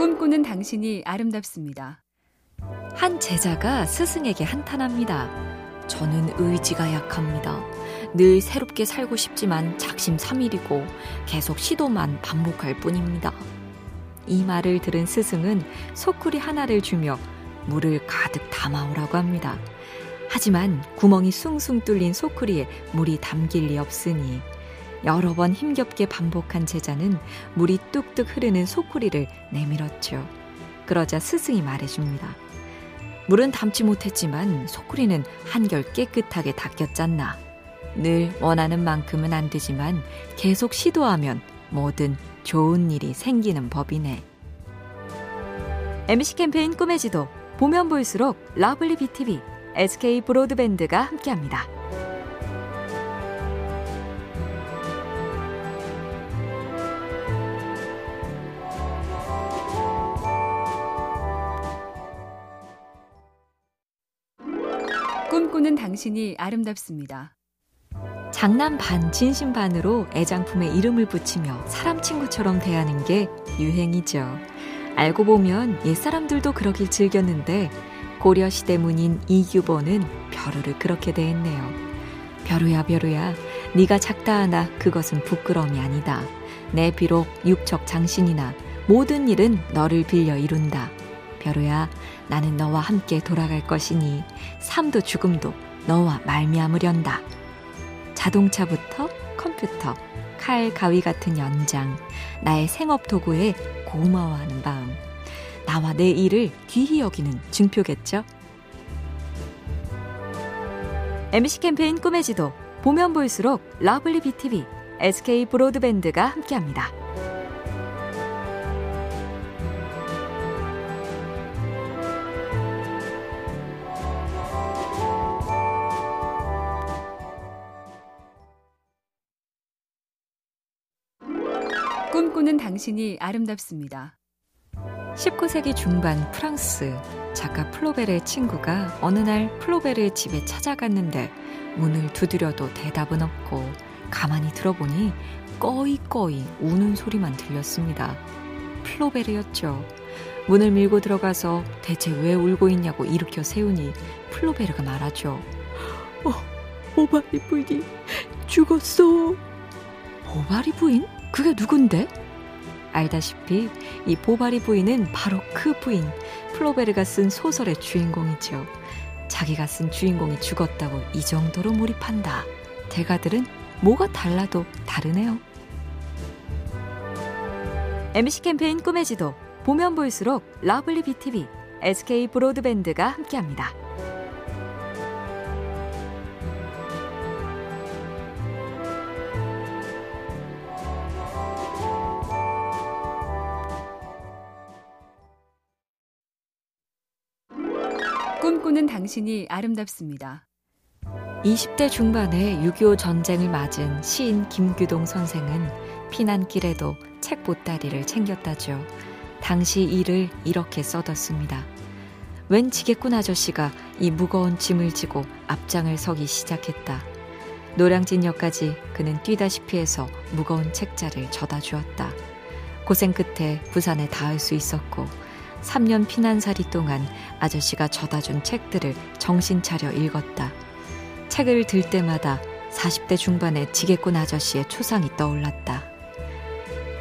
꿈꾸는 당신이 아름답습니다. 한 제자가 스승에게 한탄합니다. 저는 의지가 약합니다. 늘 새롭게 살고 싶지만 작심삼일이고 계속 시도만 반복할 뿐입니다. 이 말을 들은 스승은 소쿠리 하나를 주며 물을 가득 담아오라고 합니다. 하지만 구멍이 숭숭 뚫린 소쿠리에 물이 담길 리 없으니 여러 번 힘겹게 반복한 제자는 물이 뚝뚝 흐르는 소쿠리를 내밀었죠. 그러자 스승이 말해줍니다. 물은 담지 못했지만 소쿠리는 한결 깨끗하게 닦였잖나. 늘 원하는 만큼은 안 되지만 계속 시도하면 뭐든 좋은 일이 생기는 법이네. MBC 캠페인 꿈의 지도 보면 볼수록 러블리 BTV, SK 브로드밴드가 함께합니다. 꿈꾸는 당신이 아름답습니다. 장난 반, 진심 반으로 애장품에 이름을 붙이며 사람 친구처럼 대하는 게 유행이죠. 알고 보면 옛사람들도 그러길 즐겼는데 고려시대 문인 이규보는 벼루를 그렇게 대했네요. 벼루야 벼루야 네가 작다 하나 그것은 부끄러움이 아니다. 내 비록 육척 장신이나 모든 일은 너를 빌려 이룬다. 벼루야 나는 너와 함께 돌아갈 것이니 삶도 죽음도 너와 말미암으련다. 자동차부터 컴퓨터, 칼, 가위 같은 연장, 나의 생업 도구에 고마워하는 마음, 나와 내 일을 귀히 여기는 증표겠죠? MBC 캠페인 꿈의 지도, 보면 볼수록 러블리 BTV, SK 브로드밴드가 함께합니다. 꿈꾸는 당신이 아름답습니다. 19세기 중반 프랑스 작가 플로베르의 친구가 어느 날 플로베르의 집에 찾아갔는데 문을 두드려도 대답은 없고 가만히 들어보니 꺼이꺼이 우는 소리만 들렸습니다. 플로베르였죠. 문을 밀고 들어가서 대체 왜 울고 있냐고 일으켜 세우니 플로베르가 말하죠. 어, 보바리 부인이 죽었어. 보바리 부인? 그게 누군데? 알다시피 이 보바리 부인은 바로 그 부인 플로베르가 쓴 소설의 주인공이죠. 자기가 쓴 주인공이 죽었다고 이 정도로 몰입한다. 대가들은 뭐가 달라도 다르네요. MBC 캠페인 꿈의 지도 보면 볼수록 러블리 BTV, SK 브로드밴드가 함께합니다. 꿈꾸는 당신이 아름답습니다. 20대 중반에 6.25 전쟁을 맞은 시인 김규동 선생은 피난길에도 책 보따리를 챙겼다죠. 당시 일을 이렇게 써뒀습니다. 웬 지게꾼 아저씨가 이 무거운 짐을 지고 앞장을 서기 시작했다. 노량진역까지 그는 뛰다시피 해서 무거운 책자를 져다 주었다. 고생 끝에 부산에 닿을 수 있었고 3년 피난살이 동안 아저씨가 져다 준 책들을 정신 차려 읽었다. 책을 들 때마다 40대 중반의 지게꾼 아저씨의 초상이 떠올랐다.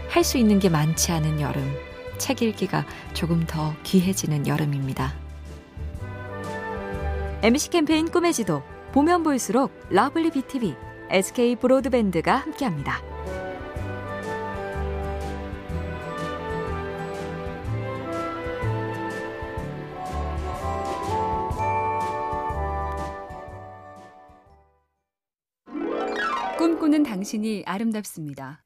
할 수 있는 게 많지 않은 여름, 책 읽기가 조금 더 귀해지는 여름입니다. MBC 캠페인 꿈의 지도, 보면 볼수록 러블리 BTV, SK 브로드밴드가 함께합니다. 꿈꾸는 당신이 아름답습니다.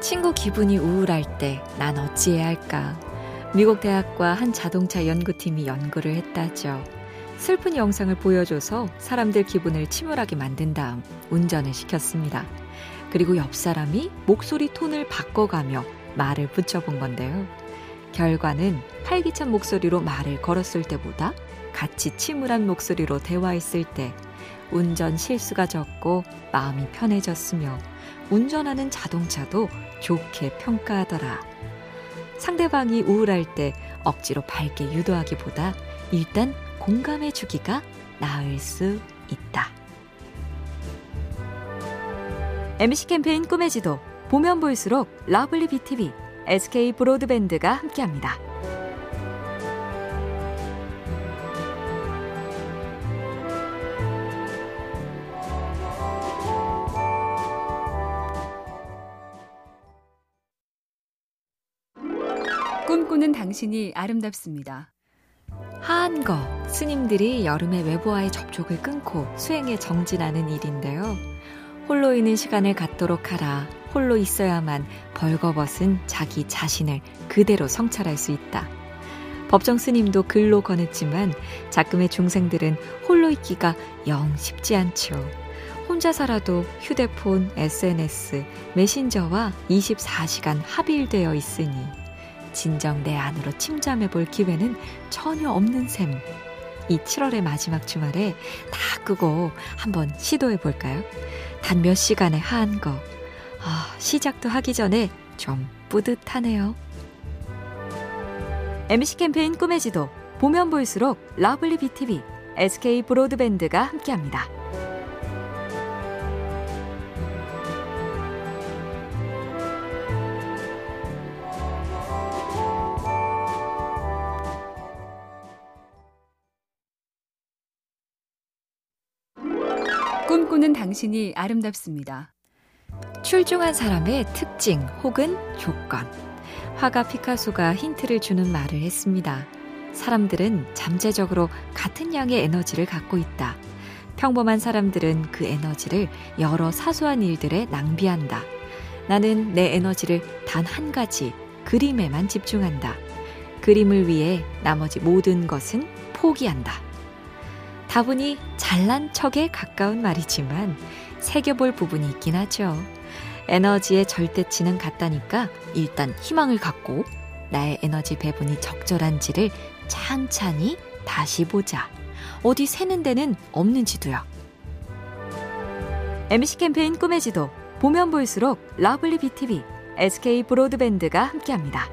친구 기분이 우울할 때 난 어찌해야 할까? 미국 대학과 한 자동차 연구팀이 연구를 했다죠. 슬픈 영상을 보여줘서 사람들 기분을 침울하게 만든 다음 운전을 시켰습니다. 그리고 옆 사람이 목소리 톤을 바꿔가며 말을 붙여본 건데요. 결과는 활기찬 목소리로 말을 걸었을 때보다 같이 침울한 목소리로 대화했을 때 운전 실수가 적고 마음이 편해졌으며 운전하는 자동차도 좋게 평가하더라. 상대방이 우울할 때 억지로 밝게 유도하기보다 일단 공감해 주기가 나을 수 있다. MBC 캠페인 꿈의 지도 보면 볼수록 러블리 BTV, SK 브로드밴드가 함께합니다. 꿈꾸는 당신이 아름답습니다. 한거 스님들이 여름에 외부와의 접촉을 끊고 수행에 정진하는 일인데요. 홀로 있는 시간을 갖도록 하라. 홀로 있어야만 벌거벗은 자기 자신을 그대로 성찰할 수 있다. 법정 스님도 글로 권했지만 작금의 중생들은 홀로 있기가 영 쉽지 않죠. 혼자 살아도 휴대폰, SNS, 메신저와 24시간 합일되어 있으니 진정 내 안으로 침잠해 볼 기회는 전혀 없는 셈. 이 7월의 마지막 주말에 다 끄고 한번 시도해 볼까요? 단 몇 시간에 한 거. 아, 시작도 하기 전에 좀 뿌듯하네요. MBC 캠페인 꿈의 지도 보면 볼수록 러블리 BTV, SK 브로드밴드가 함께합니다. 꿈꾸는 당신이 아름답습니다. 출중한 사람의 특징 혹은 조건. 화가 피카소가 힌트를 주는 말을 했습니다. 사람들은 잠재적으로 같은 양의 에너지를 갖고 있다. 평범한 사람들은 그 에너지를 여러 사소한 일들에 낭비한다. 나는 내 에너지를 단 한 가지 그림에만 집중한다. 그림을 위해 나머지 모든 것은 포기한다. 다분히 잘난 척에 가까운 말이지만 새겨볼 부분이 있긴 하죠. 에너지의 절대치는 같다니까 일단 희망을 갖고 나의 에너지 배분이 적절한지를 찬찬히 다시 보자. 어디 새는 데는 없는지도요. MBC 캠페인 꿈의 지도 보면 볼수록 러블리 BTV, SK 브로드밴드가 함께합니다.